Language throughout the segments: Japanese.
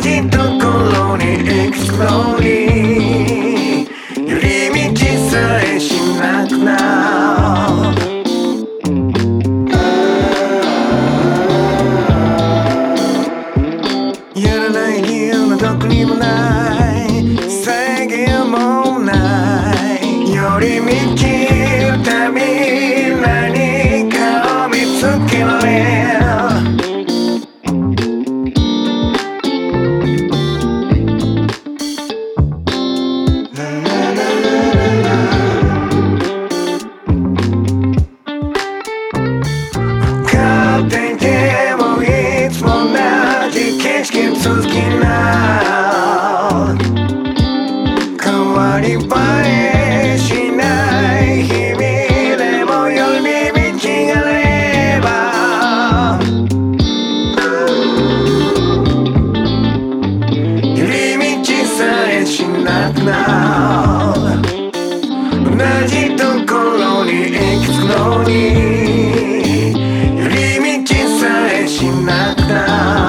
じところにプローリー寄り道さえしなくな。るやらない理由のどこにもに映えしない日々でも寄り道がれば。寄り道さえしなくなる同じところに行き着くのに寄り道さえしなくなる。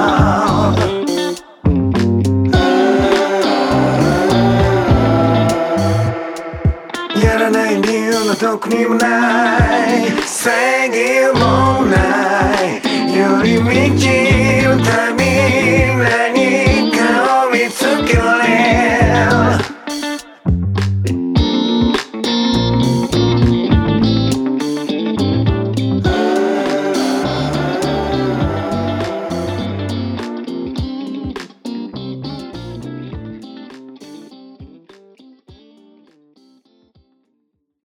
やらない理由のどこにもない。正義もない。寄り道。